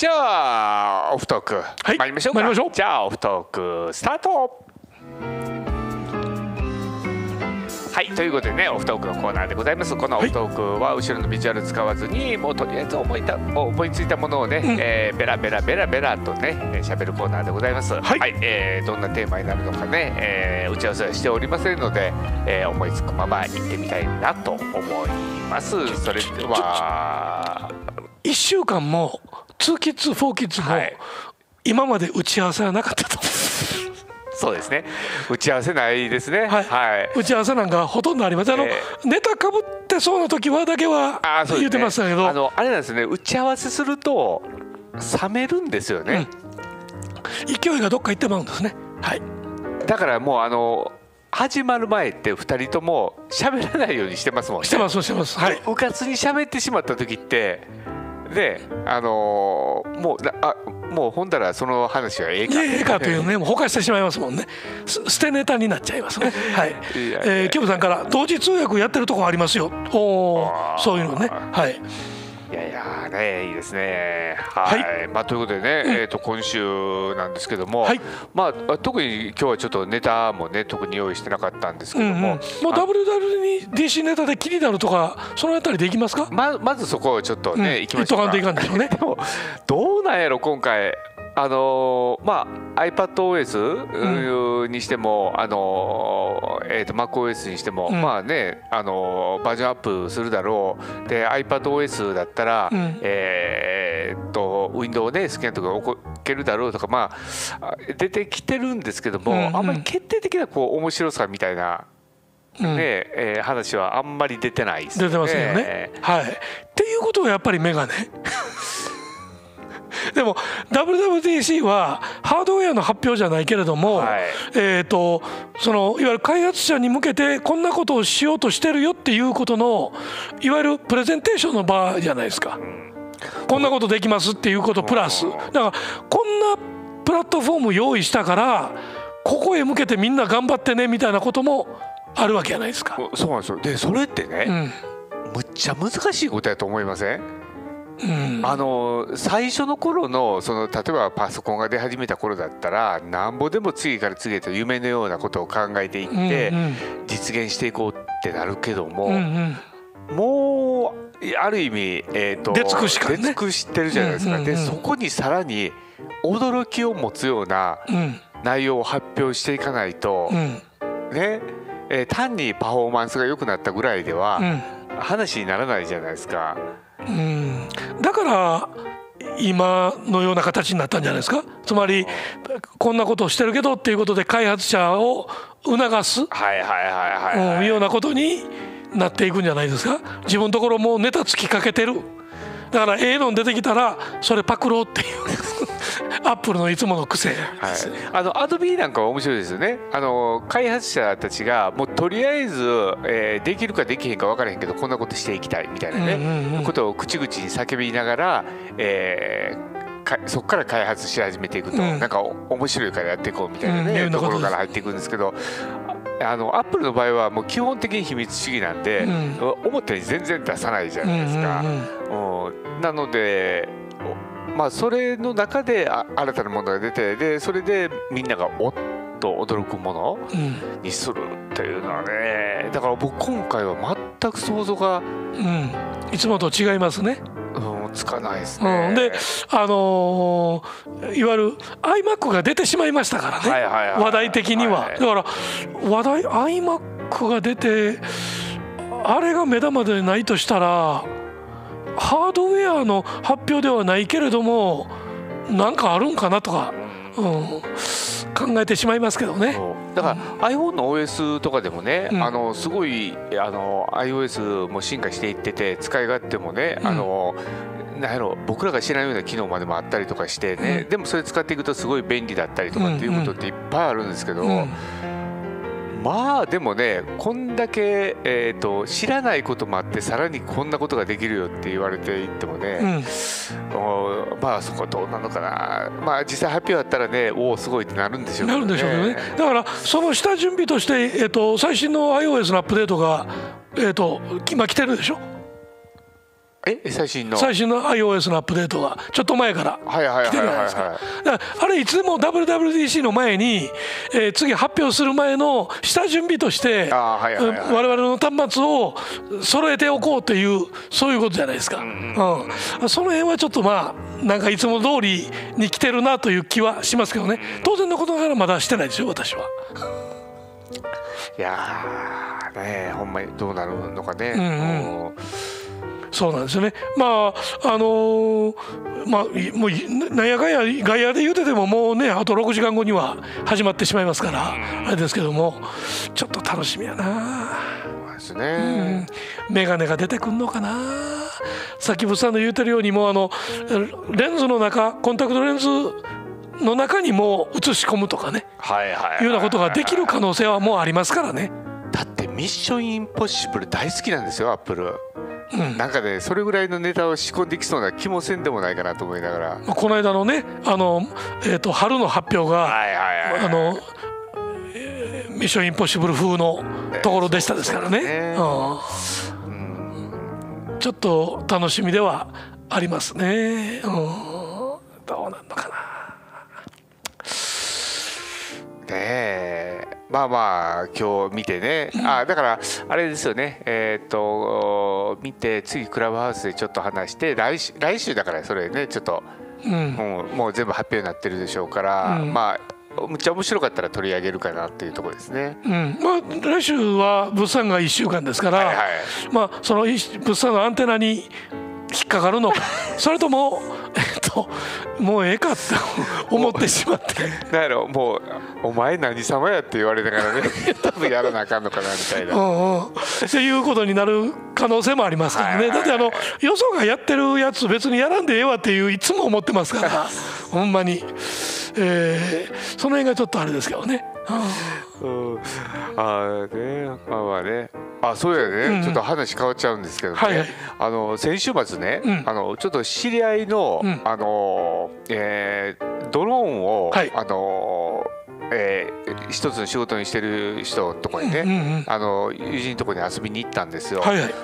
じゃあオフトーク、はい参りましょうか参りましょうじゃあオフトークスタートはいということでねオフトークのコーナーでございます。このオフトークは後ろのビジュアル使わずにもうとりあえず思いた思いついたものをね、ん。えーベラベラベラベラとねえー喋るコーナーでございます。はい。えーどんなテーマになるのかね、えー打ち合わせはしておりませんので、えー思いつくまま行ってみたいなと思います。それでは。1週間も2キッズ4キッズもはい。今まで打ち合わせはなかったと。そうですね。打ち合わせないですね。はい。はい。打ち合わせなんかほとんどありません。あの、えネタかぶってそうな時はだけは言ってましたけど、あのあれなんですね。打ち合わせすると冷めるんですよね、勢いがどっか行ってまうんですね。はい。だからもうあの始まる前って2人とも喋らないようにしてますもんね。してますしてます。はい。うかつに喋ってしまった時ってであのーもうなあもうほんだらその話はええか。かというねもうほかしてしまいますもんね。す捨てネタになっちゃいますね。はい。いやえー、キムさんから同時通訳やってるとこありますよ。おー。そういうのね。はいいやいやねいいですね。はい、はまあということでね、えっ、と今週なんですけども、はい。まあ特に今日はちょっとネタもね特に用意してなかったんですけうんうん、ども、もう WWDC ネタで気になるとかそのあたりでいきますか？ままずそこをちょっとね、うん。行きましょうか。行っとかんといかんでしょうね。でもどうなんやろ今回あのーまあ iPadOS にしても、あのーえー、と MacOS にしても、うん。まあね、あのーバージョンアップするだろう。で iPadOS だったら、うん。えー、と Windows をね好きなとこ置けるだろうとかまああ出てきてるんですけども、うんうん。あんまり決定的なこう面白さみたいな、うん。ねえー話はあんまり出てないです出てませんよね。はい。っていうことはやっぱりメガネ？でも WWDC はハードウェアの発表じゃないけれども、はい。えー、とそのいわゆる開発者に向けてこんなことをしようとしてるよっていうことのいわゆるプレゼンテーションの場じゃないですか。こんなことできますっていうことプラス。だからこんなプラットフォーム用意したからここへ向けてみんな頑張ってねみたいなこともあるわけじゃないですか。そうなんですよ。でそれってね、うん。むっちゃ難しいことやと思いません？あの最初の頃のその例えばパソコンが出始めた頃だったらなんぼでも次から次へと夢のようなことを考えていって、実現していこうってなるけども、もうある意味、えー、と出尽くし感ね。出尽くしてるじゃないですか、でそこにさらに驚きを持つようなうん。内容を発表していかないと、うん。ね、えー単にパフォーマンスが良くなったぐらいでは、うん。話にならないじゃないですか。うん。だから今のような形になったんじゃないですか？つまりこんなことをしてるけどっていうことで開発者を促す、ようなことになっていくんじゃないですか？自分のところもうネタつきかけてるだからええの出てきたらそれパクろうっていう。アップルのいつもの癖。はい。あのアドビーなんかは面白いですよね。あの開発者たちがもうとりあえず、えーできるかできへんか分からへんけどこんなことしていきたいみたいなね、うんうんうんことを口々に叫びながら、えーかそこから開発し始めていくと、うん。なんかお面白いからやっていこうみたいなうんね、うようなこところから入っていくんですけどああのアップルの場合はもう基本的に秘密主義なんで、う表に全然出さないじゃないですか。うんなのでおまあそれの中であ新たなものが出てでそれでみんながおっと驚くものうん。にするっていうのはねだから僕今回は全く想像が、うん。いつもと違いますね。うん、つかないですね。うん、で、あのーいわゆる iMac が出てしまいましたからね、はいはいはい。話題的には、はい。だから話題 iMac が出てあれが目玉でないとしたらハードウェアの発表ではないけれどもなんかあるんかなとか、うん、考えてしまいますけどね。だから iPhone の OS とかでもね、うん。あのすごいあの iOS も進化していってて使い勝手もね、うん。あのなんやろ僕らが知らないような機能までもあったりとかしてね、うん。でもそれ使っていくとすごい便利だったりとかっていうことっていっぱいあるんですけど、うんまあでもねこんだけ、えー、と知らないこともあってさらにこんなことができるよって言われていってもうね、んおまあそこどうなのかなまあ実際発表だったらねおおすごいってなるんでしょうけどなるんでしょうね。だからその下準備として、えっと最新の iOS のアップデートが、えっと今来てるでしょ？え最新の？最新の iOS のアップデートがちょっと前から来てるじゃないですか。あれいつでも WWDC の前に、えー次発表する前の下準備として我々の端末を揃えておこうというそういうことじゃないですか、うんその辺はちょっとまあなんかいつも通りに来てるなという気はしますけどね。当然のことながらまだしてないですよ私は。いやーねほんまにどうなるのかね、んうんそうなんですよね。まああのーまあいもういなんやかんや外野で言うててももうねあと6時間後には始まってしまいますからあれですけどもちょっと楽しみやな。そうですね、メガネが出てくんのかな。さっき物産の言うてるようにもうあのレンズの中コンタクトレンズの中にもう映し込むとかねはいはいはいいうようなことができる可能性はもうありますからね。だってミッションインポッシブル大好きなんですよアップル、なんかねそれぐらいのネタを仕込んできそうな気もせんでもないかなと思いながら。はいこの間のねあの、えー、と春の発表が、あの、えーミッションインポッシブル風のところでしたですからね。ね。うん。ちょっと楽しみではありますね。うん。どうなんのかな。ねえまあまあ今日見てね、あだからあれですよね。えっ、と見て次クラブハウスでちょっと話して来週来週だからそれねちょっと、うん。もうもう全部発表になってるでしょうから、うん。まあむっちゃ面白かったら取り上げるかなっていうところですね。うん、まあ来週は物産が1週間ですから、はいはい。まあその一物産のアンテナに引っかかるのか。それともえっともうええかって思ってしまって。なんやろもう「お前何様や」って言われながらね 多分やらなあかんのかなみたいな。うんうん、っていうことになる可能性もありますからね、だってあのよそがやってるやつ別にやらんでええわっていういつも思ってますから。ほんまに、えーその辺がちょっとあれですけどね、うん、あーねまあまあね。あそうやね、うんちょっと話変わっちゃうんですけどね、はい。はいあの先週末ね、うん。あのちょっと知り合いの、うん。あのえードローンを、はい。あのえー一つの仕事にしてる人のとこにね、うんうんあの友人のとこに遊びに行ったんですよ。はいはい。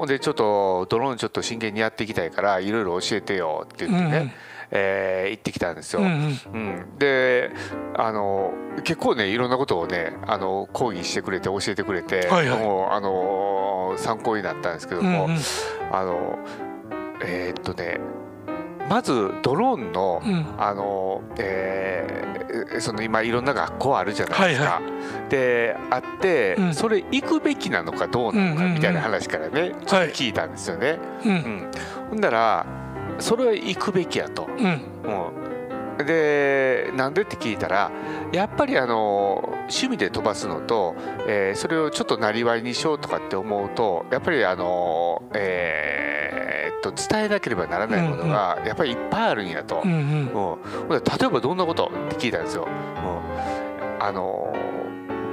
うんでちょっとドローンちょっと真剣にやっていきたいからいろいろ教えてよって言ってね、うんうんえー行ってきたんですよ。うんうん。うん、であの結構ねいろんなことをねあの講義してくれて教えてくれて、はいはい。もうあの参考になったんですけども、うんうん。あのえーっとねまずドローンの、うん。あのえーその今いろんな学校あるじゃないですか。はいであって、うん。それ行くべきなのかどうなのかうんうんうんみたいな話からね、ちょっと聞いたんですよね。ううん。ん、ほんだらそれは行くべきやと。うん。う。ん、でなんでって聞いたらやっぱりあの趣味で飛ばすのと、えーそれをちょっとなりわいにしようとかって思うとやっぱりあの、えーっと伝えなければならないものがやっぱりいっぱいあるんやと。うんうん。う。ん例えばどんなことって聞いたんですよ。う。ん、あの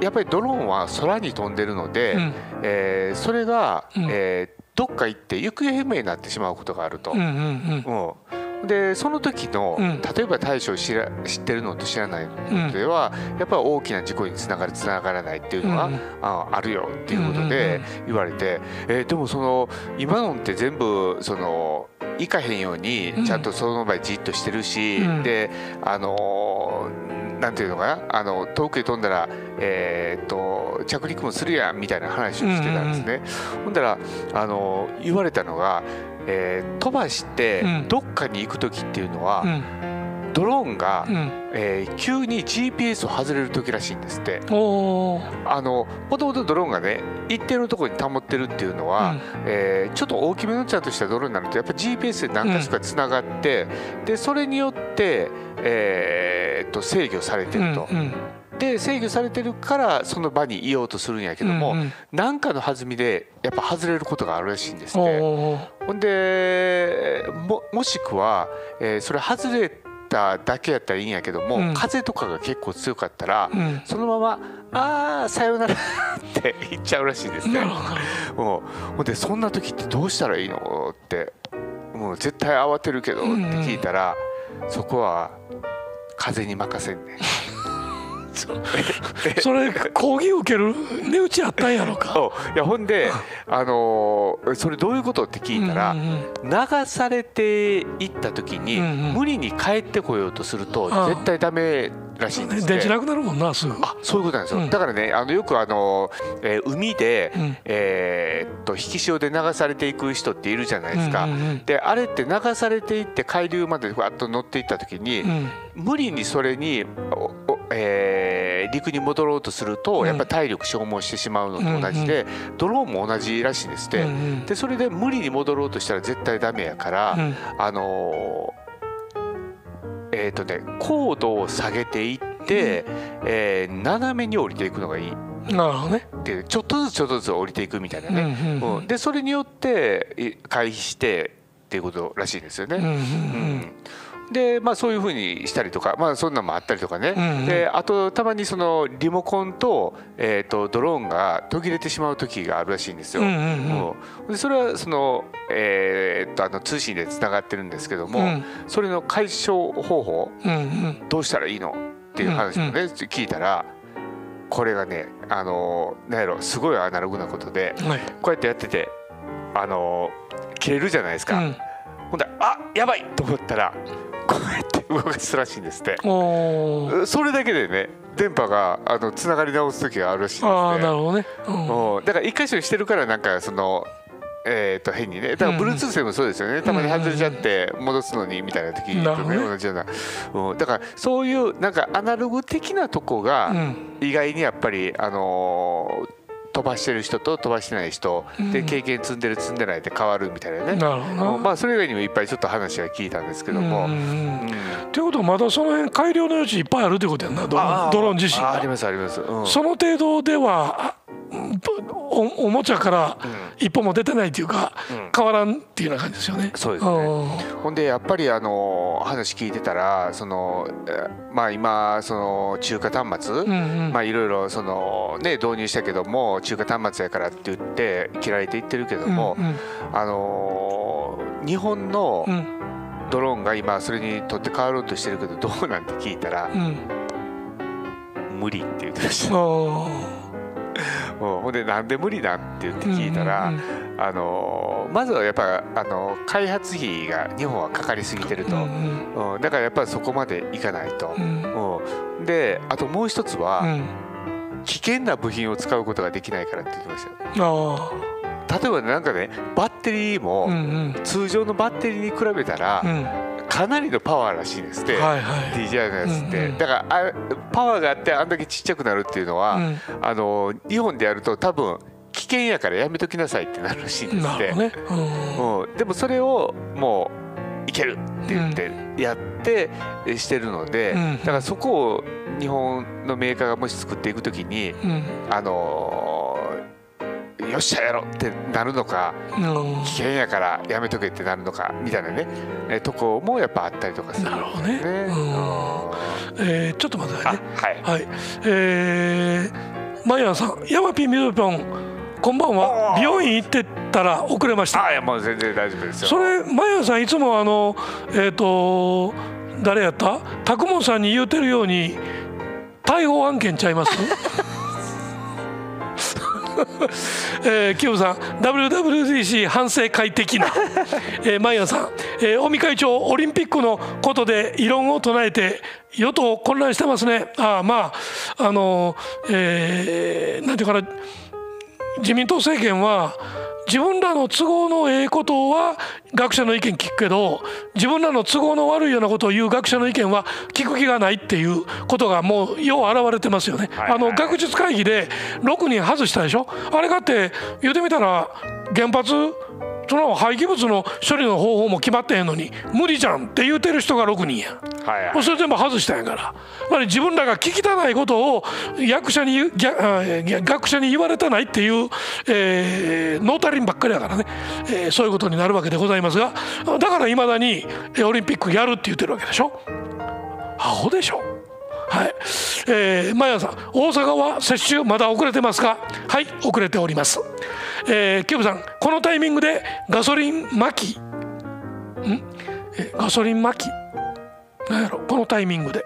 やっぱりドローンは空に飛んでるので、うん。えーそれが、うん。えーどっか行って行方不明になってしまうことがあると。うんうんうん、でその時の、うん。例えば対処を知ら知ってるのと知らないのでは、やっぱり大きな事故につながるつながらないっていうのが、うん。ああるよっていうことで言われて、えーでもその今のって全部その行かへんようにうん。ちゃんとその場合じっとしてるし、うん。であのーなんていうのかな？あの遠くへ飛んだら、えーっと着陸もするやんみたいな話をしてたんですね。ほんだらあの言われたのが、えー飛ばしてうん。どっかに行く時っていうのは、うん。ドローンが、うん。えー急に GPS を外れる時らしいんですって。あのもともとドローンがね一定のところに保ってるっていうのは、えーちょっと大きめのちゃんとしたドローンになるとやっぱり GPS で何か所かつながって、でそれによって、えーっと制御されてると。うんうん。で制御されてるからその場にいようとするんやけども、うんうん。かの弾みでやっぱ外れることがあるらしいんですおって。ーほんでももしくは、えーそれ外れただけやったらいいんやけども、うん。風とかが結構強かったら、うん。そのまま「あーさようなら」って言っちゃうらしいんですねほんでそんな時ってどうしたらいいのってもう絶対慌てるけどって聞いたら、そこは風に任せんね。それ講義受ける？値打ちあったんやろか？いやほんで、あのーそれどういうことって聞いたら、うんうん流されていった時に、うんうん。無理に帰ってこようとすると絶対ダメらしいんです。ね。電池なくなるもんなすぐ。あそういうことなんですよ、うん。だからねあのよくあの、えー海で、うん。えーっと引き潮で流されていく人っているじゃないですか。うんうんうん。であれって流されていって海流までわっと乗っていった時に、うん。無理にそれに、えー陸に戻ろうとすると、うん。やっぱ体力消耗してしまうのと同じで、ドローンも同じらしいんですって。うんうん。でそれで無理に戻ろうとしたら絶対ダメやから、うん。あのーえっ、とね高度を下げていって、えー斜めに降りていくのがいい。なるほどね。ってちょっとずつちょっとずつ降りていくみたいなね、うんうんうん。でそれによってい回避してっていうことらしいんですよね。うんうん。うんでまあそういうふうにしたりとかまあそんなんもあったりとかね、うんうんであとたまにそのリモコンと,、えー、とドローンが途切れてしまう時があるらしいんですよ。うんうんうんうんでそれはその,、えー、とあの通信でつながってるんですけども、うんそれの解消方法うんうんどうしたらいいのっていう話もね、聞いたらこれがねあのなんやろすごいアナログなことではいこうやってやっててあの切れるじゃないですか。うんほんであやばいと思ったらこうやって動かすらしいんですって。それだけでね電波があのつながり直す時があるらしいんですねああなるほどね。うん。うん。だから一箇所にしてるからなんかそのえー、と変にね。だからうんうん。Bluetooth でもそうですよね。たまに外れちゃって戻すのにみたいな時とね同じような、うん、だからそういうなんかアナログ的なとこうがん。意外にやっぱりあのー飛ばしてる人と飛ばしてない人。でうん。経験積んでる積んでないって変わるみたいなね、まあそれ以外にもいっぱいちょっと話は聞いたんですけども、ということはまだその辺改良の余地いっぱいあるということやん。なドローン自身があありますあります、うん。その程度ではあおおもちゃから一歩も出てないというか、うん。変わらんっていうような感じですよね。そうですね。ほんでやっぱりあの話聞いてたらそのえーまあ今その中華端末、まあいろいろそのね導入したけども中華端末やからって言って切られていってるけども、うんあのー日本のうん。ドローンが今それに取って代わろうとしてるけどどうなんて聞いたら無理って言ってました。ほんでなんで無理なんって言ってー聞いたら、あのーまずはやっぱあの開発費が日本はかかりすぎてると、うんうんだからやっぱりそこまでいかないと。う、ん。うん。であともう一つは、うん。危険な部品を使うことができないからって言ってましたよ。あ例えばねなんかねバッテリーーも、通常のバッテリーに比べたら、うんかなりのパワーらしいんですって、はいはい。DJI のやつって、うんうん。だからあパワーがあってあんだけちっちゃくなるっていうのは、うん。あの日本でやると多分危険やからやめときなさいってなるらしいんですって。ね。うん。うん、でもそれをもういけるって言ってやってえしてるので、うん。だからそこを日本のメーカーがもし作っていくときに、うん。あのーよっしゃやろってなるのかうん。危険やからやめとけってなるのかみたいなね。えとこもやっぱあったりとかする。なるほどね。えーちょっと待ってくだあさいね。はい。はい。えー、マイヤーさん、ヤマピーみどぴょん、こんばんは。あ。ー。美容院行ってたら遅れました。あいやもう全然大丈夫ですよ。それ、マイヤーさん、いつもあの、えっ、と、誰やった？タクモンさんに言うてるように、逮捕案件ちゃいます？えー、キムさん WWDC 反省会的な、えー、マイヤーさん、えー、尾身会長オリンピックのことで異論を唱えて与党混乱してますね。ああまああのえー、なんていうかな自民党政権は自分らの都合のええことは学者の意見聞くけど自分らの都合の悪いようなことを言う学者の意見は聞く気がないっていうことがもうよう現れてますよね。はいはいあの学術会議で6人外したでしょ？あれかって言ってみたら原発その廃棄物の処理の方法も決まってへんのに無理じゃんって言うてる人が6人や。はいはい。それ全部外したんやから、まあ、自分らが聞きたないことを役者に学者に言われたないっていう、えー、ノータリンばっかりだからね、えーそういうことになるわけでございますがだからいまだにえーオリンピックやるって言ってるわけでしょ。アホでしょ。はい、えー、マヤンさん大阪は接種まだ遅れてますか？はい遅れておりますえー、キューブさんこのタイミングでガソリン撒き。ん？えガソリン撒き。なんやろこのタイミングで、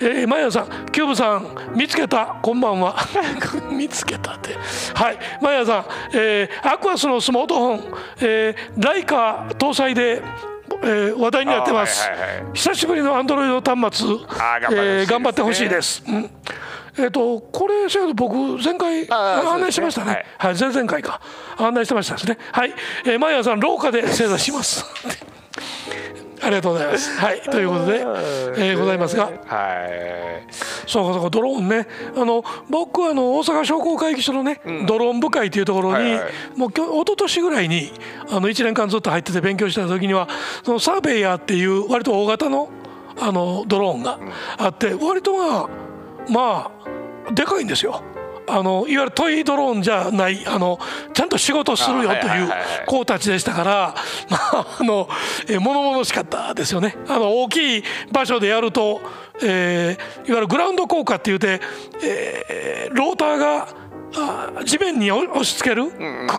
えー、マヤンさんキューブさん見つけた？こんばんは。見つけたって。はい。マヤンさん、えー、アクオスのスマートフォン、えー、ライカ搭載でえー、話題になってます、はいはいはい、久しぶりのアンドロイド端末、えー、頑張ってほしいです、うんえーと、これせや僕前回案内しましたね、ね、はい、はい、前々回か。案内してましたですね。はい、えー、毎朝廊下で正座します。ありがとうございます。はい、ということで、えー、ございますが、はい、そうかそうかドローンね、あの僕はあの大阪商工会議所のね、うん、ドローン部会というところに、はいはい、もう一昨年ぐらいにあの1年間ずっと入ってて勉強した時には、そのサーベイヤーっていう割と大型のあのドローンがあって、割とまあまあでかいんですよ。あのいわゆるトイドローンじゃないあのちゃんと仕事するよという子たちでしたから、まあ、あの物々しかったですよね。あの大きい場所でやると、えー、いわゆるグラウンド効果っていうて、えー、ローターが地面に押し付ける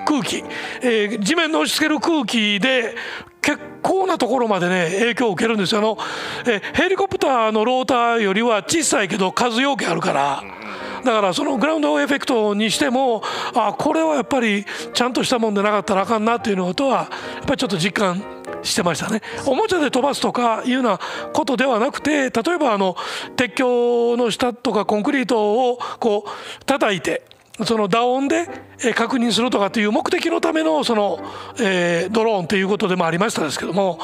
空気、えー、地面に押し付ける空気で結構なところまでね影響を受けるんですよあの、えヘリコプターのローターよりは小さいけど数要件あるから。だからそのグラウンドエフェクトにしてもあこれはやっぱりちゃんとしたもんでなかったらあかんなというのとはやっぱりちょっと実感してましたね。おもちゃで飛ばすとかいうようなことではなくて例えばあの鉄橋の下とかコンクリートをこう叩いてその打音で確認するとかっていう目的のためのその、え、ドローンということでもありましたですけども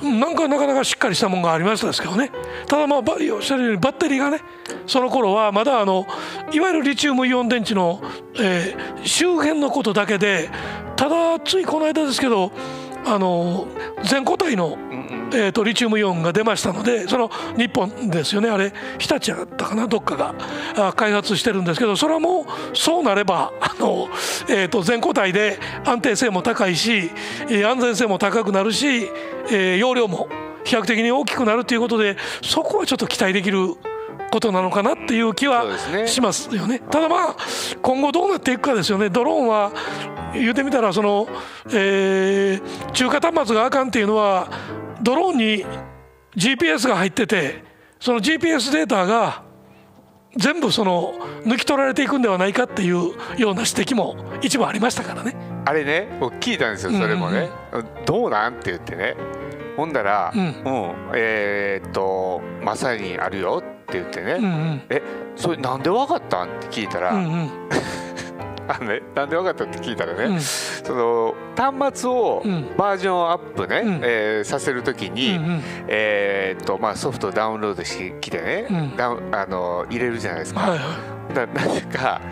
なんかなかなかしっかりしたもんがありましたですけどね。ただまあおっしゃるようにバッテリーがねその頃はまだあのいわゆるリチウムイオン電池の、え、周辺のことだけでただついこの間ですけどあの全固体の、えーと、リチウムイオンが出ましたのでその日本ですよね。あれ日立やったかなどっかがあ開発してるんですけどそれはもうそうなればあの、えーと、全固体で安定性も高いし、えー、安全性も高くなるし、えー、容量も飛躍的に大きくなるということでそこはちょっと期待できることなのかなっていう気はしますよね。ただまあ今後どうなっていくかですよね。ドローンは言うてみたらその、えー、中華端末があかんっていうのはドローンに GPS が入っててその GPS データが全部その抜き取られていくんではないかっていうような指摘も一部ありましたからね。あれね僕聞いたんですよそれもね、うんうん、どうなんって言ってねほんだら、うん、うん、えー、っとまさにあるよって言ってね、うんうん、えそれなんでわかったん？って聞いたら、うんうん。あのね、なんで分かったって聞いたらね、うん、その端末をバージョンアップね、うん、えー、させるときに、うんうん、えー、っとまあ、ソフトをダウンロードしてきてね、うん、あの入れるじゃないですか。はいはい、だなぜか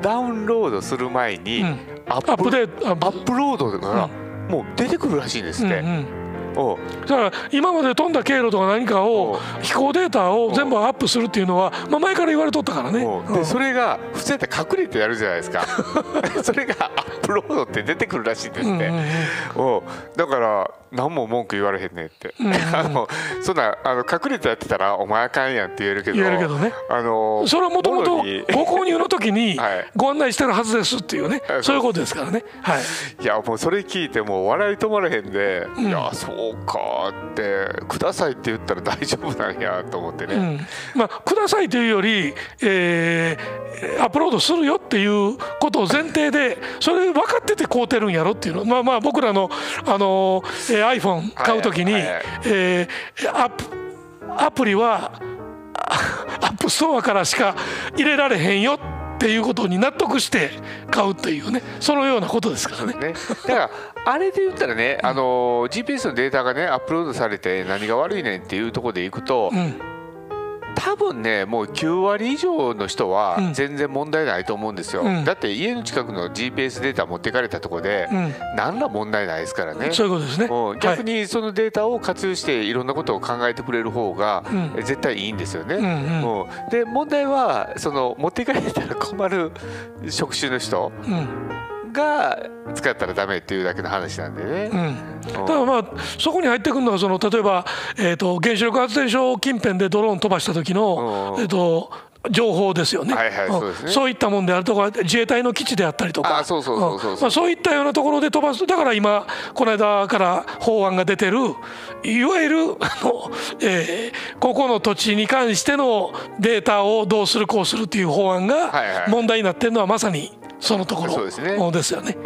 ダウンロードする前に、アップデアップロードがもう出てくるらしいんですって。うんうんだから今まで飛んだ経路とか何かを飛行データを全部アップするっていうのは、まあ、前から言われとったからね。でそれが普通やったら隠れてやるじゃないですか。それがアップロードって出てくるらしいんですって、うんうんうん、だから何も文句言われへんねって、うんうん、あのそんなあの隠れてやってたらお前あかんやんって言えるけど言えるけどね。あのそれはもともとご購入の時に ご案内してるはずですっていうね、はい、そういうことですからね、はい、いやもうそれ聞いても笑い止まれへんで、うん、いやそうかってくださいって言ったら大丈夫なんやと思ってね、うん、まあくださいというより、えー、アップロードするよっていうことを前提でそれ分かってて買うてるんやろっていうの。まあまあ僕らのあの、えーー、iPhone 買うときに、はいはい、えー、アプアプリは App Store からしか入れられへんよっていうことに納得して買うっていうねそのようなことですからね。ねだからあれで言ったらね、あの GPS のデータがねアップロードされて何が悪いねんっていうところでいくと、うん多分ねもう9割以上の人は全然問題ないと思うんですよ、うん、だって家の近くの GPS データ持ってかれたところで、うん、何ら問題ないですからね。そういうことですね。逆にそのデータを活用していろんなことを考えてくれる方が絶対いいんですよね、うんうん、で問題はその持っていかれたら困る職種の人、が使ったらダメっていうだけの話なんでね。うん、ただまあそこに入ってくるのはその例えば、えーと、原子力発電所近辺でドローン飛ばした時の、えーと、情報ですよね。そういったもんであるとか自衛隊の基地であったりとか。あそういったようなところで飛ばす。だから今この間から法案が出てるいわゆるあの、えーここの土地に関してのデータをどうするこうするっていう法案が問題になってるのはまさにそのところですよね。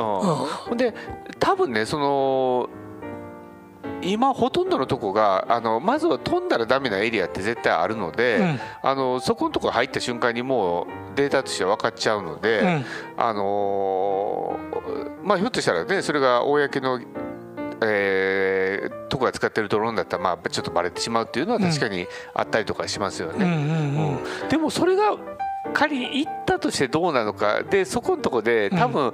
で多分ねその今ほとんどのとこがあのまずは飛んだらダメなエリアって絶対あるので、うん。あのそこのとこ入った瞬間にもうデータとして分かっちゃうので、うん。あのーまあひょっとしたらねそれが公の、えーとこが使ってるドローンだったらまあちょっとバレてしまうっていうのは確かにあったりとかしますよね。うんうんうん。うん。でもそれが仮に行ったとしてどうなのかでそこのとこで多分、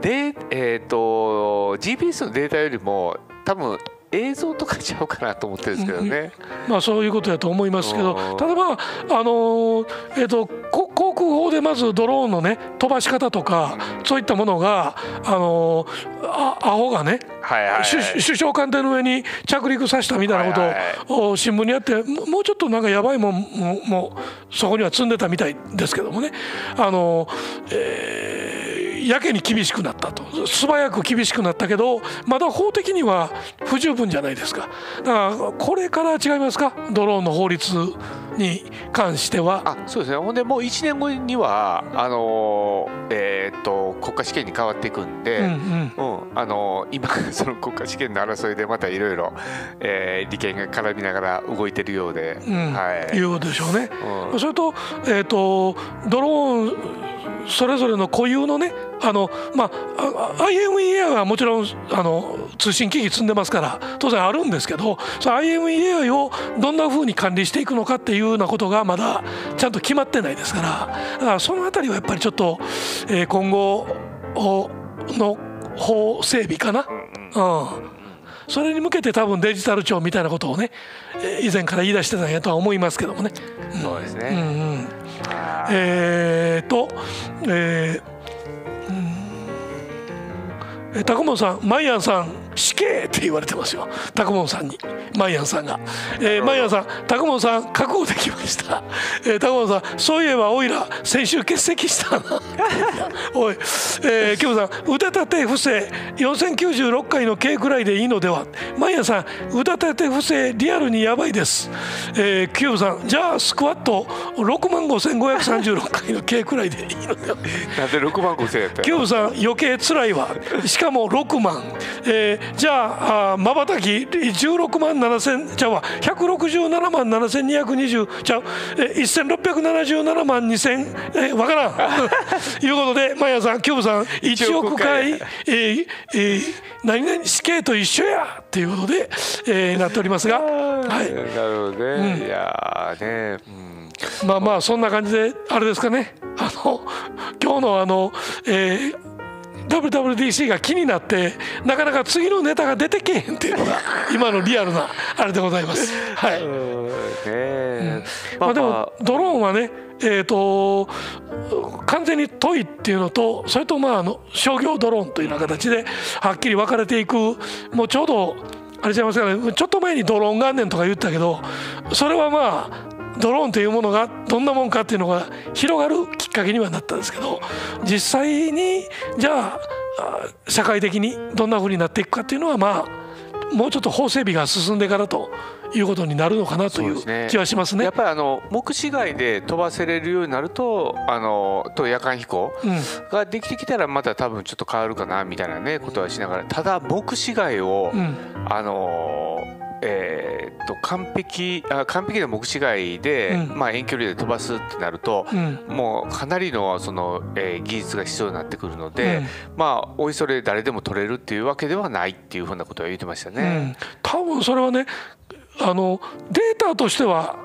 でえー、と GPS のデータよりも多分映像とかちゃうかなと思ってるんですけどね。まあそういうことだと思いますけどうんただまああのーえっとこ航空法でまずドローンのね飛ばし方とかそういったものがあのーあアホがねはいはいはい。首首相官邸の上に着陸させたみたいなことを、新聞にあってももうちょっとなんかやばいもんもそこには積んでたみたいですけどもね。あの、えーやけに厳しくなったと。素早く厳しくなったけどまだ法的には不十分じゃないですか。だからこれから違いますか？ドローンの法律に関しては。あそうですね。ほんでもう1年後にはあのーえーっと国家試験に変わっていくんで、うんうん。うんあの今 その国家試験の争いでまたいろいろえー利権が絡みながら動いてるようで、うん。はい、いうでしょうね。うん。それと,、えー、とドローンそれぞれの固有のねあの、まあ、あ IMEA はもちろんあの通信機器積んでますから当然あるんですけど IMEA をどんなふうに管理していくのかっていうようなことがまだちゃんと決まってないですからだからそのあたりはやっぱりちょっと、えー今後おの法整備かな？うんそれに向けて多分デジタル庁みたいなことをねえー以前から言い出してたんやとは思いますけどもね。そうですね、うん。うんえーと、えーうん。えー、タクモンさん、マイアンさん、死刑って言われてますよ、タクモンさんに、マイアンさんが。えーマイアンさん、タクモンさん、覚悟できました。えータクモンさん、そういえば、おいら、先週欠席したな。おい、えー、キムさん、腕立て伏せ、4096回の刑くらいでいいのでは？マヤンさん、腕立て伏せ、リアルにやばいです。えー、キューブさん、じゃあ、スクワット、6万5536回の刑くらいでいいのでは？なんで6万5千円やったキューブさん余計つらいわしかも6万、えーじゃあまばたき16万7千ちゃうわ167万7220ちゃう、えー、1677万2000えー、わからん。いうことでマヤさんキューブさん1億回えーえー何々死刑と一緒や。っていうことで、えーなっておりますが、はい、なるほどね、いやーね、うん、まあまあそんな感じであれですかね。あの今日のあの、えー WWDC が気になってなかなか次のネタが出てけへんっていうのが 今のリアルなあれでございます。はい、ね。まあ、でもドローンはねえー、と完全にトイっていうのとそれとまああの商業ドローンというような形ではっきり分かれていくもうちょうどあれちゃいますかねちょっと前にドローン元年とか言ったけどそれはまあドローンというものがどんなもんかっていうのが広がるきっかけにはなったんですけど実際にじゃああ社会的にどんなふうになっていくかっていうのはまあもうちょっと法整備が進んでからということになるのかなという気はしますね。やっ。ぱりあの目視外で飛ばせれるようになるとあのと夜間飛行うん。ができてきたらまた多分ちょっと変わるかなみたいなねことはしながらただ目視外を、うん。あのえーっと完璧あ完璧な目視外で、うん。まあ、遠距離で飛ばすってなると、うん。もうかなりのその、えー技術が必要になってくるので、うん。まあおいそれ誰でも取れるっていうわけではないっていうふうなことは言ってましたうね。ん、多分それはねあのデータとしては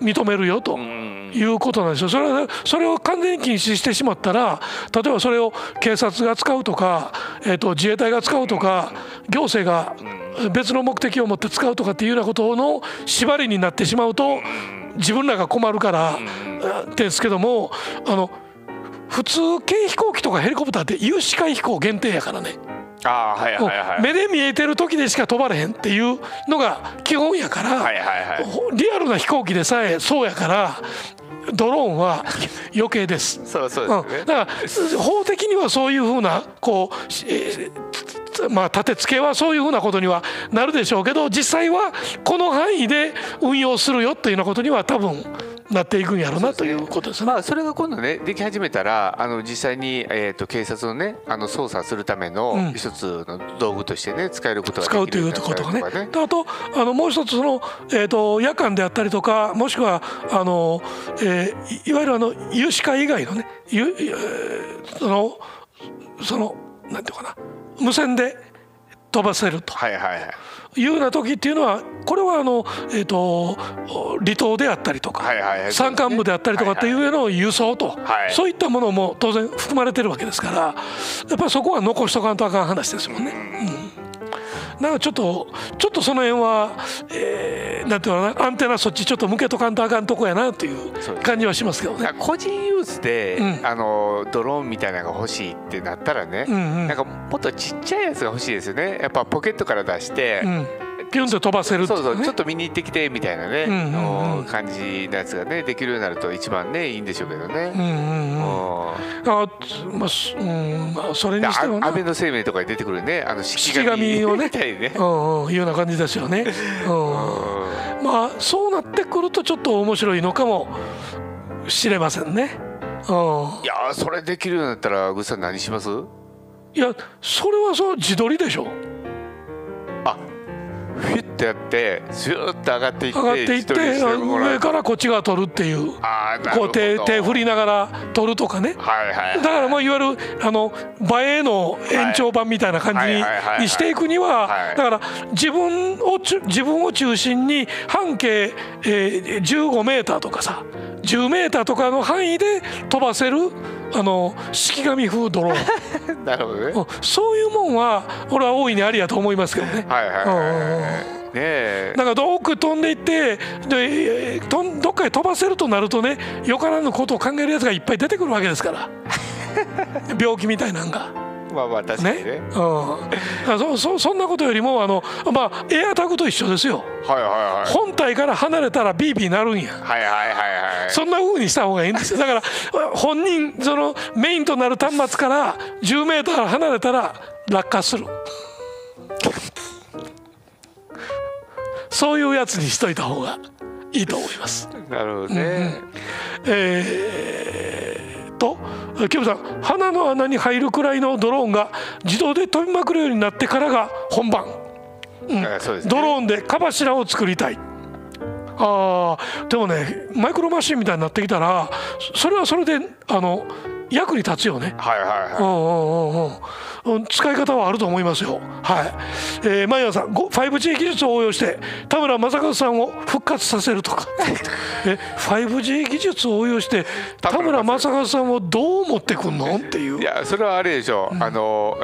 認めるよとうん。いうことなんですよ。それはそれを完全に禁止してしまったら例えばそれを警察が使うとか、えー、と自衛隊が使うとか行政が別の目的を持って使うとかっていうようなことの縛りになってしまうと自分らが困るからですけどもあの普通軽飛行機とかヘリコプターって有視界飛行限定やからね。あーはいはいはい。目で見えてる時でしか飛ばれへんっていうのが基本やから、はいはいはい。ほリアルな飛行機でさえそうやからドローンは 余計です。そうそううん、ですね、だから法的にはそういうふうなこう、えーまあ、立て付けはそういうふうなことにはなるでしょうけど実際はこの範囲で運用するよっていうようなことには多分なっていくんやろうなということですね。まあそれが今度ねでき始めたらあの実際に、えー、と警察のねあの捜査するためうん。の一つの道具としてね使えることが使うということがね。になったりであとあのもう一つその、えー、と夜間であったりとかもしくはあの、えーいいわゆるあの有志会以外のねゆえーそのそのなんていうかな。無線で飛ばせると。はいはいはいいうような時っていうのはこれはあの、えー、と離島であったりとか、はいはいはい。山間部であったりとかっていう上の輸送と、はい。そういったものも当然含まれてるわけですからやっぱりそこは残しとかんとあかん話ですもんね。うんなんかちょっとちょっとその辺は、えーなんていうのかなアンテナそっちちょっと向けとかんとあかんとこやなという感じはしますけどね。個人ユースで、うん。あのドローンみたいなのが欲しいってなったらね、うんうん。なんかもっとちっちゃいやつが欲しいですよね。やっぱポケットから出して、うん、ピュンと飛ばせるっていうそそうちょっと見に行ってきてみたいなね、うんうんうん。感じのやつがねできるようになると一番ねいいんでしょうけどね。うんうんうん。うん。あまあすうんまあそれでにしても安倍の生命とかに出てくるね。あの式式紙をねみたいにね。うんうん、いうような感じですよね。うん。まあそうなってくるとちょっと面白いのかもしれませんね。うん。いやーそれできるようになったらグッさん何します？いやそれはそう自撮りでしょ。あフィッてやってスューッと上がっていって上がっていって上からこっち側撮るっていうこう手手振りながら撮るとかね。はいはいだからもういわゆるあの映えの延長版みたいな感じにしていくにははい。だから自分を自分を中心に半径、えー、15メーターとかさ10メーターとかの範囲で飛ばせるあの式紙風ドローンなるほどね。うん。そういうもんは俺は大いにありやと思いますけどね。はいはいはい。ねえ。なんか遠く飛んでいってでどっかへ飛ばせるとなるとねよからぬことを考えるやつがいっぱい出てくるわけですから。病気みたいなんが。まあまあ確かにね。ね。うん、そそそんなことよりもあの、まあ、エアタグと一緒ですよ。はいはいはい。本体から離れたらビービーなるんや。はいはいはいはい。そんな風にした方がいいんですよ。だから本人そのメインとなる端末から10メーター離れたら落下する。そういうやつにしといた方がいいと思います。なるほどね。えー、とキムさん鼻の穴に入るくらいのドローンが自動で飛びまくるようになってからが本番。うですね。ドローンで蚊柱を作りたい。あー。でもねマイクロマシンみたいになってきたらそれはそれであの役に立つよね。はいはいはいうんうんうんうんうん、使い方はあると思いますよ。はい。えー、マイヤーさん、ご 5G 技術を応用して田村正和さんを復活させるとか。え、5G 技術を応用して田村正和さんをどう持ってくんの？っていう。いやそれはあれでしょう、あの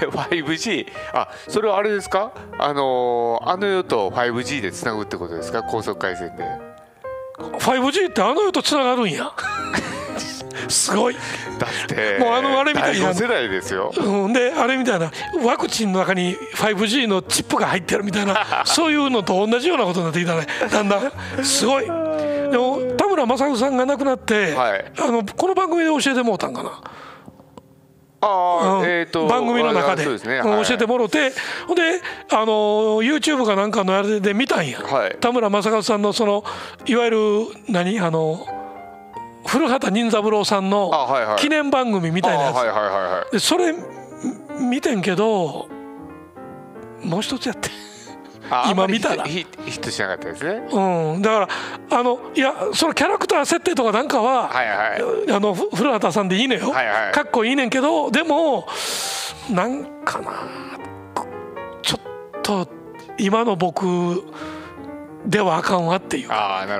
え 5G あそれはあれですか？あのあの世と 5G でつなぐってことですか？高速回線で 5G ってあの世とつながるんや。すごい。だってもうあのあれみたいな。世代ですよ。うん、であれみたいな。ワクチンの中に 5G のチップが入ってるみたいな。そういうのと同じようなことになってきたね。だんだん。すごい。でも田村正和さんが亡くなって、はい。あのこの番組で教えてもうたんかな、ああ、うん。えっ、と番組の中で。ね、うんはい。教えてもろて。ほんであの YouTube かなんかのあれで見たんや、はい。田村正和さんのそのいわゆる何？あの古畑任三郎さんの記念番組みたいなやつ、それみ見てんけどもう一つやって。あ今見たら。ヒットしなかったですね。うん、だからあのいやそのキャラクター設定とかなんかは、はいはい。あのふ古畑さんでいいのよ、はいはい。かっこいいねんけどでもなんかなちょっと今の僕ではあかんわっていう。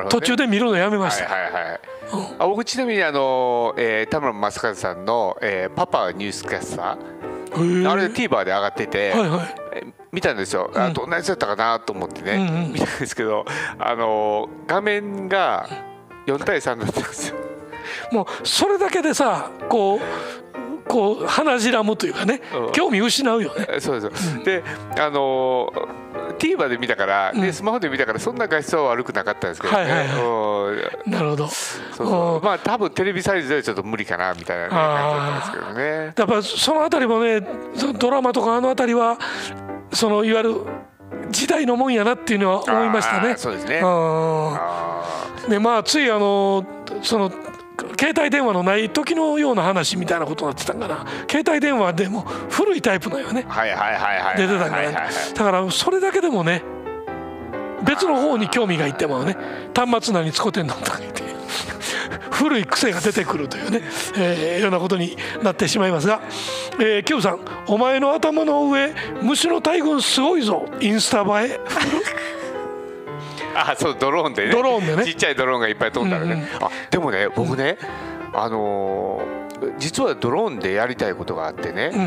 途中で見るのやめまはいした、はいはいあ僕ちなみにあの、えー、田村正和さんの、えー「パパニュースキャスター」あれ TVer で上がってて、はいはい。え見たんですよ、あどんなやつだったかなと思ってね、うんうん。見たんですけどあの画面が4対3だったんですよ。もうそれだけでさこうこう鼻白むというかねうん。興味失うよね。えそうです、であのー TVer で見たから、でスマホで見たからそんな画質は悪くなかったんですけどね、はいはいうん。なるほど。そうそう。うん。まあ多分テレビサイズではちょっと無理かなみたいな、ね、感じだったんですけどね。やっぱそのあたりもねドラマとかあのあたりはそのいわゆる時代のもんやなっていうのは思いましたあねー。そうですね。でまあついあのその携帯電話のない時のような話みたいなことになってたんかな。携帯電話でも古いタイプのよね。ーはいはいはいはい。出てたんかはいはいはい。らだからそれだけでもね別の方に興味がいってもね。端末何使ってんのとか言って。古い癖が出てくるというね、えーようなことになってしまいますが、えー、キューさんお前の頭の上虫の大群すごいぞ。インスタ映えあそうドローンでね。ドローンでね。ちっちゃいドローンがいっぱい飛んだらね、うんうんあでもね僕ね、あのー実はドローンでやりたいことがあってね、うん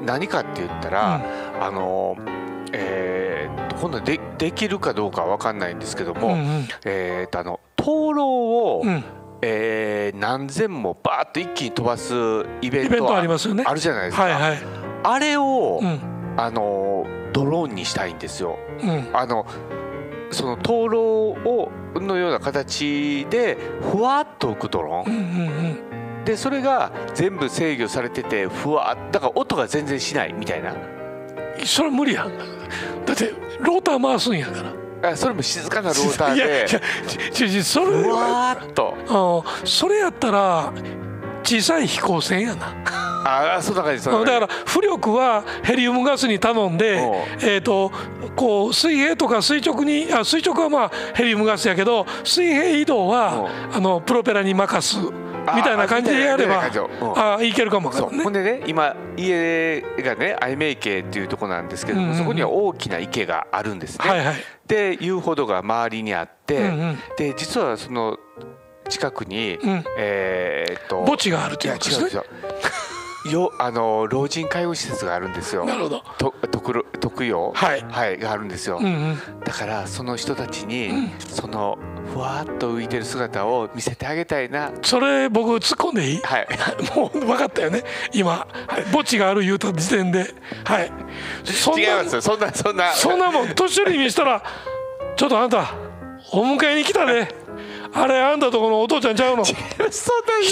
うん。何かって言ったら、あのーえー今度でできるかどうかわかんないんですけども、うんうん。えーっとあの灯籠を、うん。えー何千もバーッと一気に飛ばすイベントありますよね。あるじゃないですか、はいはい。あれを、うん。あのードローンにしたいんですよ。うん。あのその灯籠をのような形でふわっと浮くドローうんうン、ん。でそれが全部制御されててふわっだから音が全然しないみたいな。うんそれ無理やん。だってローター回すんやから。あそれも静かなローターいやいでやそれふはわっと。あそれやったら小さい飛行船やな。あそんな感じそんな感じだから浮力はヘリウムガスに頼んでえー、とこう水平とか垂直にあ垂直はまあヘリウムガスやけど水平移動はあのプロペラに任すみたいな感じでやればあいけるかもそう。ほんでね今家がね愛明池っていうところなんですけども、そこには大きな池があるんですね。はいはい。で遊歩道が周りにあって、で実はその近くに、うんえーっと墓地があるということですねよ。よあの老人介護施設があるんですよ。なるほどと特ろ特養？はいはいがあるんですよ。うんうんだからその人たちに、そのふわっと浮いてる姿を見せてあげたいな。それ僕突っ込んでいい？はい。もう分かったよね今はい墓地がある言うた時点ではいそんな違いますよ。そんなそんな。そんなもん年寄りにしたらちょっとあんたお迎えに来たねあれあんたとこのお父ちゃんちゃうの？人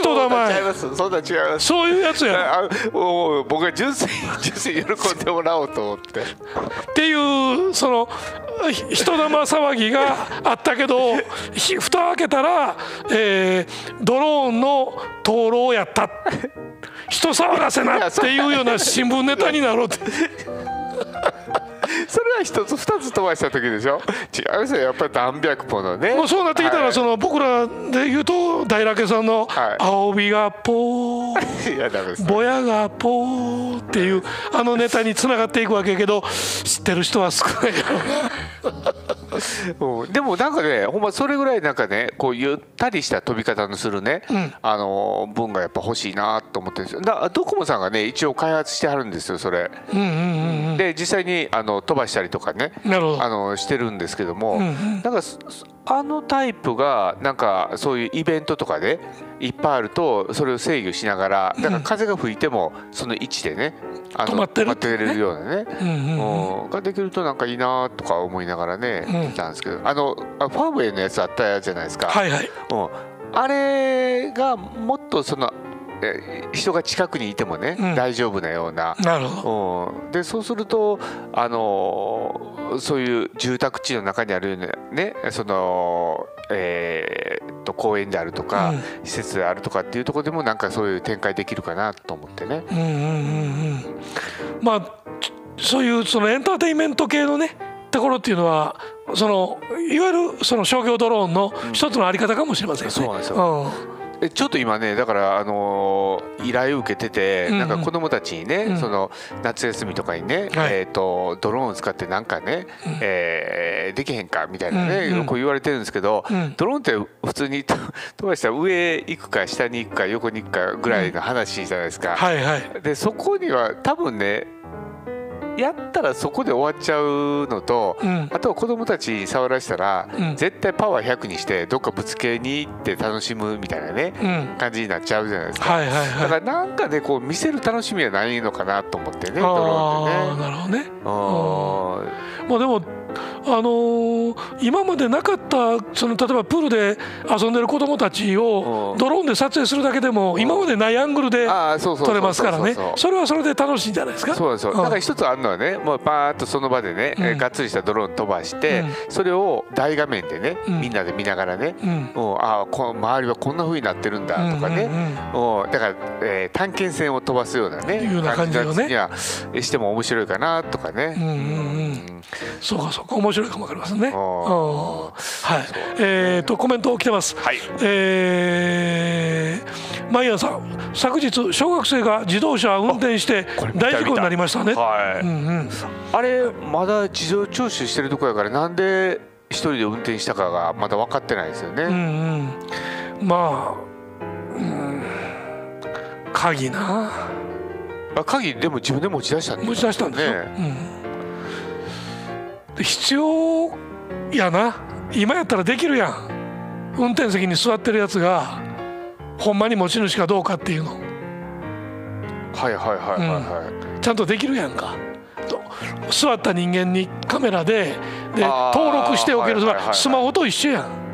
玉違います。そんな違います。そういうやつやあもう僕は純粋に純粋に喜んでもらおうと思って。っていうそのひ人玉騒ぎがあったけどひ蓋開けたら、えードローンの灯籠やった人騒がせなっていうような新聞ネタになろうって それは一つ二つ飛ばした時でしょ？違うんですよ。やっぱり何百歩のね。もうそうなってきたはいらその僕らで言うと大楽さんのはい「青帯がポー」いや。ぼやがポーっていうあのネタにつながっていくわけやけど知ってる人は少ないやろうなうん。でもなんかねほんまそれぐらいなんかねこうゆったりした飛び方のするね、ん。あの文がやっぱ欲しいなと思ってるんですよ。だドコモさんがね一応開発してはるんですよそれ、うんうんうんで実際にあの飛ばしたりとかねなるほど。あのしてるんですけども、んうん。なんかそあのタイプがなんかそういうイベントとかでいっぱいあるとそれを制御しながらだから風が吹いてもその位置でねあの止まってる止まってれるようなね。うんができるとなんかいいなとか思いながらねうん。見たんですけど。あのあファーウェイのやつあったじゃないですか、はいはい。うん、あれがもっとそのえ人が近くにいてもね、うん。大丈夫なような、なるほど。うん、でそうするとあのそういう住宅地の中にあるようなねその、えーっと公園であるとか、うん。施設であるとかっていうところでもなんかそういう展開できるかなと思ってね。うんうんうんうん。まあそういうそのエンターテインメント系のねところっていうのはそのいわゆるその商業ドローンの一つのあり方かもしれませんよね。そうなんですよえちょっと今ねだからあのー依頼を受けてて、うんうん。なんか子供たちにね、うん。その夏休みとかにね、はい。えっ、とドローンを使ってなんかね、えーできへんかみたいなね、うんうん。こう言われてるんですけど、うん。ドローンって普通にと飛ばしたら上行くか下に行くか横に行くかぐらいの話じゃないですか。はいはい。でそこには多分ねやったらそこで終わっちゃうのと、うん。あとは子供たちに触らせたら、うん。絶対パワー100にしてどっかぶつけに行って楽しむみたいなね、うん。感じになっちゃうじゃないですか。はいはいはい。だからなんかねこう見せる楽しみはないのかなと思ってねドローンってね。なるほどね。うん。まあでもあのー今までなかったその例えばプールで遊んでる子供たちをうん。ドローンで撮影するだけでも今までないアングルで撮れますからね。それはそれで楽しいんじゃないですか？そうですよ。んだから一つあるのはねもうバーッとその場でね、えーうんがっつりしたドローン飛ばして、うん。それを大画面でね、うん。みんなで見ながらね、うん。もうああこ周りはこんな風になってるんだとかね、うんだから、えー探検船を飛ばすようなねいうような感じよね。しても面白いかなとかね。うんうん。うん。そうかそうか面白いかもわかりますね。うんあはい。えっ、とコメント来てます。はいえー、マイヤーさん昨日小学生が自動車を運転して大事故になりましたね。はい、うんうん。あれまだ事情聴取してるとこやからなんで一人で運転したかがまだ分かってないですよね。うんうん。まあ、うん、鍵なあ鍵でも自分で持ち出したんです持ち出したんですよ。ねうん。で必要やな。今やったらできるやん。運転席に座ってるやつがほんまに持ち主かどうかっていうの。はいはいはいはいはい。ちゃんとできるやんか。と座った人間にカメラでで登録しておける、スマホと一緒やん。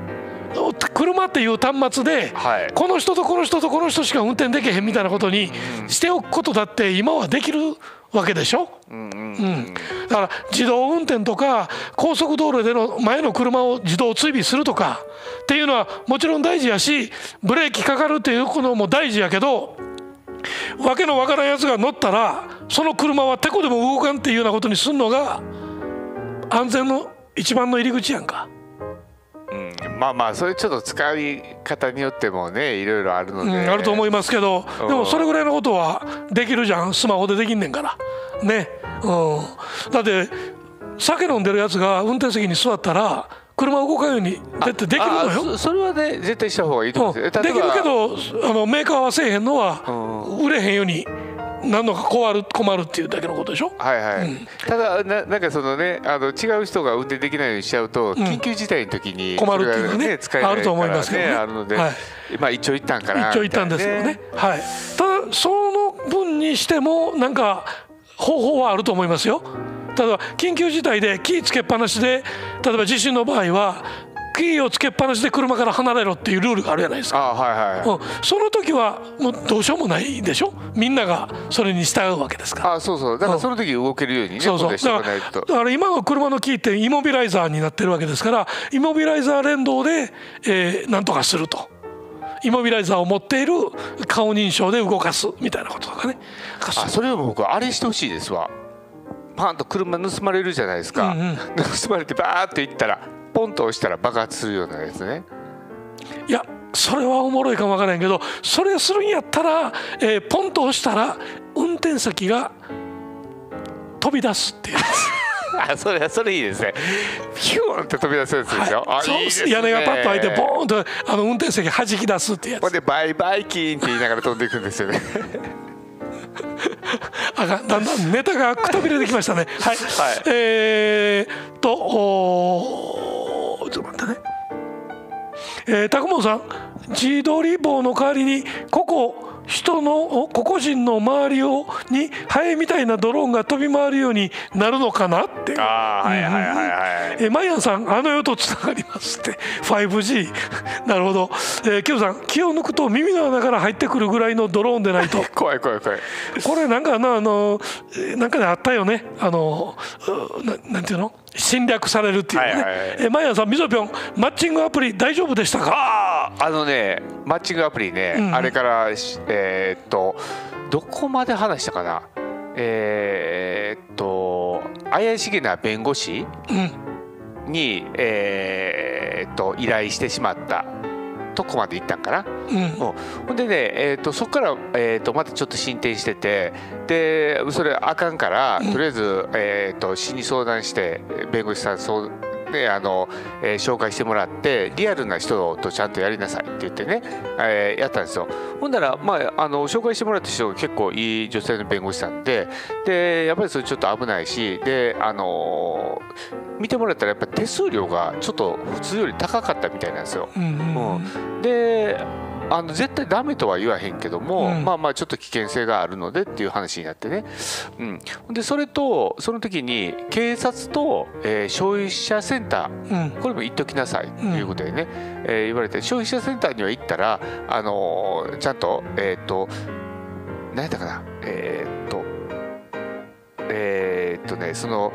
お車っていう端末ではいこの人とこの人とこの人しか運転できへんみたいなことにしておくことだって今はできるわけでしょ？うんうんうん、だから自動運転とか高速道路での前の車を自動追尾するとかっていうのはもちろん大事やしブレーキかかるっていうのも大事やけどわけのわからんやつが乗ったらその車はてこでも動かんっていうようなことにすんのが安全の一番の入り口やんか。うんまあまあそれちょっと使い方によってもねいろいろあるのうん、で、あると思いますけどうん。でもそれぐらいのことはできるじゃん。スマホでできんねんから。ね、うん、だって酒飲んでるやつが運転席に座ったら車動かんようにだってできるのよ。あそそれはね絶対した方がいいと思ううんですよ。できるけどあのメーカーはせえへんのはう売れへんようになんのか困る困るっていうだけのことでしょ？はいはい、ただななんかそのねあの違う人が運転できないようにしちゃうと、緊急事態の時に困るっていうね使えないあると思いますけどねあるので、はいまあ一長一短かな一長一短ですけどね。はい。ただその分にしてもなんか方法はあると思いますよ。例えば緊急事態でキーつけっぱなしで例えば地震の場合はキーをつけっぱなしで車から離れろっていうルールがあるじゃないですか。あはいはい、うん、その時はもうどうしようもないでしょ？みんながそれに従うわけですから。あそうそう。だからその時動けるようにね、だからだから今の車のキーってイモビライザーになってるわけですからイモビライザー連動で、えー、なんとかすると。イモビライザーを持っている顔認証で動かすみたいなこととかね。あそれを僕あれしてほしいですわ。パンと車盗まれるじゃないですか、うんうん。盗まれてバーって行ったらポンと押したら爆発するようなやつね。いやそれはおもろいかもわからんけどそれするんやったら、えーポンと押したら運転席が飛び出すっていう。や つあそれそれいいですね。ヒューンって飛び出すやつでしょ、あそういいですね。屋根がパッと開いてボーンとあの運転席弾き出すってやつ。ほんでバイバイキーンって言いながら飛んでいくんですよね。あかんだんだんネタがくたびれてきましたね。はい。はい。えーっとおーちょっと待ってね。えー、たくもんさん自撮り棒の代わりにここ人のお個々人の周りをにハエみたいなドローンが飛び回るようになるのかなって。ああはいはいはいはい。えーマイアンさんあの世とつながりますって。5G なるほど、えー、キヨさん気を抜くと耳の穴から入ってくるぐらいのドローンでないと。怖い怖い怖い。これなんかなあのえーなんかであったよね。あのうななんていうの？侵略されるっていう。ね、はいはいはい。えーマイアンさんみぞぴょんマッチングアプリ大丈夫でしたか？あああのねマッチングアプリね、うん。あれからしえーっとどこまで話したかな？えーっと怪しげな弁護士うん。にえーっと依頼してしまったとこまで行ったんかな。うん。ほんでね、えー、とそこから、えー、とまたちょっと進展しててでそれあかんから、とりあえず、えー、と市に相談して弁護士さんそうねあの、えー紹介してもらってリアルな人とちゃんとやりなさいって言ってね、えーやったんですよ。ほんなら、まあ、あの紹介してもらった人が結構いい女性の弁護士さんででやっぱりそれちょっと危ないしであの見てもらったらやっぱ手数料がちょっと普通より高かったみたいなんですよ。うんうん。うん。であの絶対ダメとは言わへんけども、うん。まあまあちょっと危険性があるのでっていう話になってね、うん、でそれとその時に警察と、えー消費者センターうん。これも言っときなさいということでね、えー言われて消費者センターには行ったら、あのーちゃんとえっ、と何やったかな？えっ、とえっ、とねその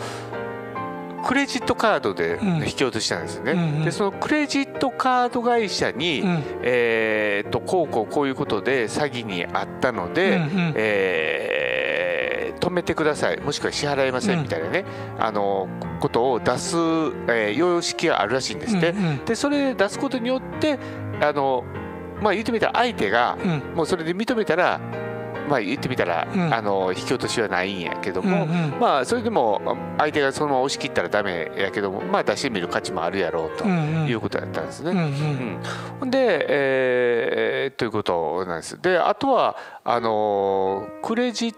クレジットカードでうん。引き落としたんですよね。うんうん。でそのクレジットカード会社に、うん。えー、とこうこうこういうことで詐欺にあったので、うんうん。えー止めてください。もしくは支払いませんみたいなね、あのことを出す、えー様式があるらしいんですって。うんうん。でそれ出すことによってあの、まあ、言ってみたら相手がうん。もうそれで認めたら、まあ、言ってみたら、うん。あの引き落としはないんやけどうんも、うん。まあそれでも相手がそのまま押し切ったらダメやけども、まあ、出してみる価値もあるやろうとうんうん。いうことだったんですね。うんううん。で、えーということなんです。であとはあのークレジ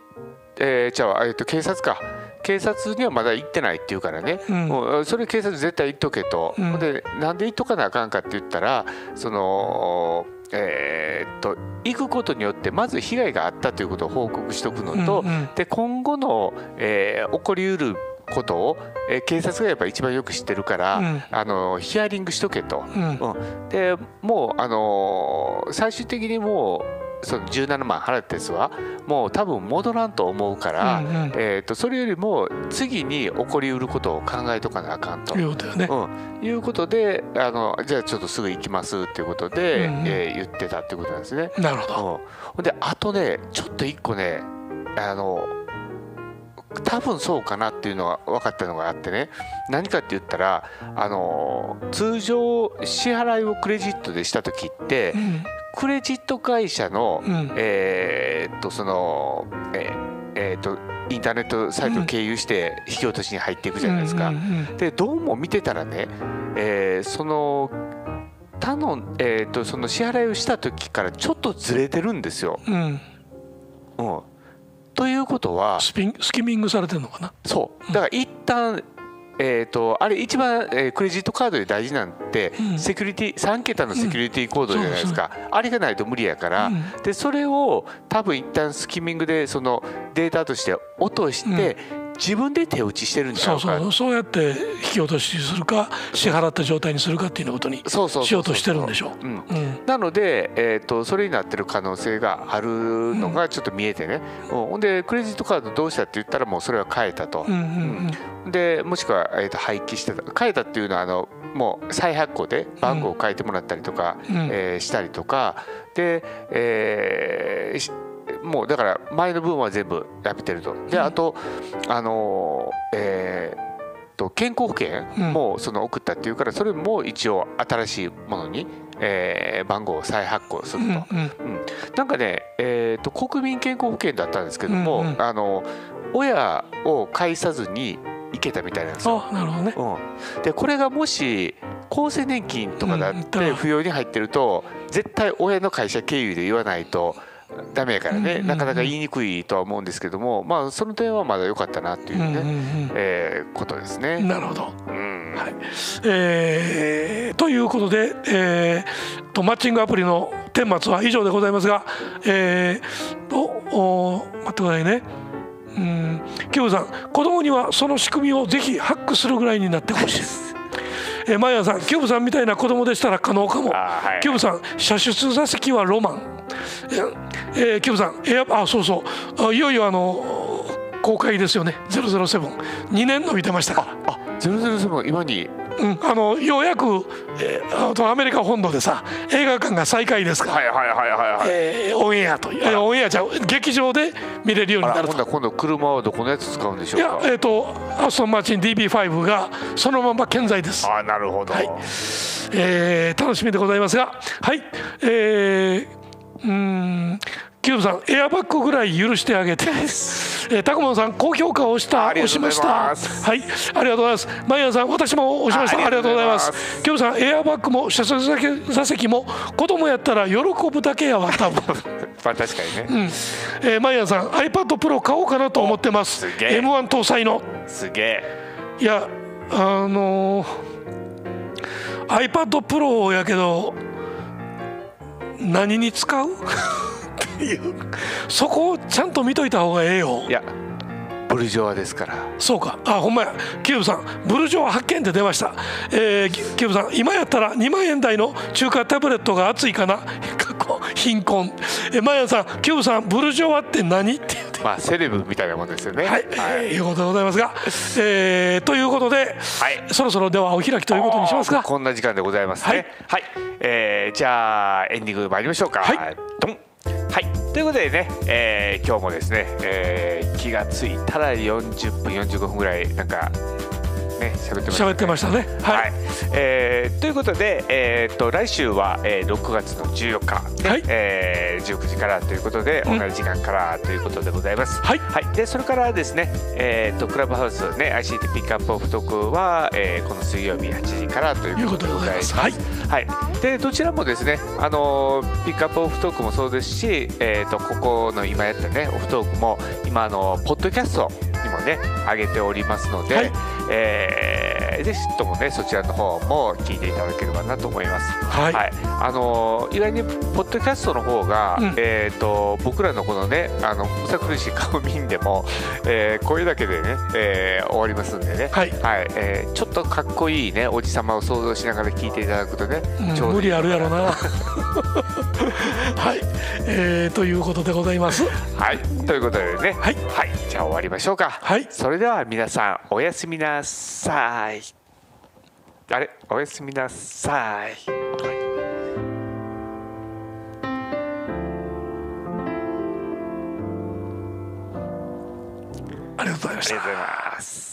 えー、じゃあ、えー、と警察か。警察にはまだ行ってないっていうからね、うん。もうそれ警察絶対行っとけと、うん。でなんで行っとかなあかんかって言ったらそのえーっと行くことによってまず被害があったということを報告しておくのと、うんうん。で今後の、えー起こりうることを、えー警察がやっぱ一番よく知ってるから、うん。あのヒアリングしとけと。うん。でもう、あのー最終的にもうその17万払ったやつはもう多分戻らんと思うから、うんうん。えー、とそれよりも次に起こりうることを考えとかなあかんと。いうことよね。うん、いうことであのじゃあちょっとすぐ行きますっていうことで、うんうん。えー言ってたっていうことなんですね。なるほうん、どほんであとねちょっと一個ねあの多分そうかなっていうのが分かったのがあってね。何かって言ったらあの通常支払いをクレジットでした時ってうん。クレジット会社の、うん。えーっとそのえーえーっとインターネットサイトを経由して引き落としに入っていくじゃないですか。でどうも見てたらね、えーその他の、えー、とその支払いをした時からちょっとずれてるんですよ。うんうん。うん、ということはスピンスキミングされてるのかな？そう。だから一旦えー、とあれ一番、えークレジットカードで大事なんて、うん。セキュリティ3桁のセキュリティコードじゃないですか、あれがないと無理やから、うん。でそれを多分一旦スキミングでそのデータとして落として、自分で手打ちしてるんちゃそううかそう。そうやって引き落としするか支払った状態にするかっていうことにそうそうそうそうしようとしてるんでしょう。なので、えー、とそれになってる可能性があるのがちょっと見えてね、うん。ほんでクレジットカードどうしたって言ったらもうそれは変えたと。う、んうんでもしくは、えー、と廃棄してた。変えたっていうのはあのもう再発行で番号を変えてもらったりとか、うん。えーしたりとか。で、えーしもうだから前の分は全部やめてると。でうん。あとあのーえーと健康保険うん。もその送ったっていうからそれも一応新しいものに、えー番号を再発行すると。うんうんなんかね、えー、と国民健康保険だったんですけども、うんうんあの親を介さずに行けたみたいなんですよ。あなるほどね。うん、でこれがもし厚生年金とかだっうんて扶養に入ってると絶対親の会社経由で言わないとダメやからね、なかなか言いにくいとは思うんですけどもまあその点はまだ良かったなっていうね、えーことですうんね。なるほど。うんはいえーということで、えーとマッチングアプリの顛末は以上でございますが、えーとお待ってくださいね。うん、キューブさん子供にはその仕組みをぜひハックするぐらいになってほしいです。えー、マヤンさんキューブさんみたいな子供でしたら可能かも。はいキューブさん射出座席はロマン。えーえーキューブさんエアあそうそうあいよいよあの公開ですよね007 2年伸びてましたから。あ007今にうん、あのようやく、えーアメリカ本土でさ映画館が再開ですから、はいはいはいはいはい。えーオンエアというえーオンエアじゃう劇場で見れるようになると。今度は今度車はどこのやつ使うんでしょいうやか。えっ、とアストンマーチン DB5 がそのまま健在です。あなるほど。はいえー楽しみでございますがはいえーうーん。キューブさんエアバッグぐらい許してあげて、えー、タコマンさん高評価を押した押しました。はい。ありがとうございます。マイヤンさん私も押しました。あありがとうございます。キューブさんエアバッグも車載座席座席も子供やったら喜ぶだけやわ多分。まあ確かにね、えーマイヤンさん iPad Pro 買おうかなと思ってます。おすげえ。M1 搭載の。すげえ。いやあのー iPad Pro やけど何に使う？っていう。そこをちゃんと見といた方がええよ。いやブルジョワですから。そうか。あほんまや。キューブさんブルジョワ発見って出ました、えーキキューブさん今やったら2万円台の中華タブレットが熱いかな。貧困。えーマヤンさんキューブさんブルジョワって何？って言って。まあセレブみたいなもんですよね。はい、えーいうことでございますが、えーということで、はい。そろそろではお開きということにしますかこんな時間でございますね。はい、えーじゃあエンディング参りましょうか。はい。ドンはい。ということでね、えー今日もですね、えー気がついたら40分45分ぐらいなんかね喋ってましたね。喋ってましたね。はい、はい、えーということで、えー、と来週は、えー6月の14日、ねはい。えー19時からということで、うん。同じ時間からということでございます。はい。でそれからですね、えー、とクラブハウス、ね、ICT ピックアップオフトークは、えーこの水曜日8時からということでございます。はい。はい、でどちらもですね、あのーピックアップオフトークもそうですし、えー、とここの今やったねオフトークも今あのポッドキャストにもね上げておりますので、はいえーぜひともねそちらの方も聞いていただければなと思います。はい。あのー意外にポッドキャストの方が、うん。えっ、と僕らのこのねあのむさ苦しい顔見んでも、えー声だけでね、えー終わりますんでね。はい。えーちょっとかっこいいねおじさまを想像しながら聞いていただくとね、うんちょうどいい無理あるやろな。はい、えーということでございます。はい。ということでね。はい。じゃあ終わりましょうか。はい。それでは皆さんおやすみなさいあれおやすみなさい。ありがとうございました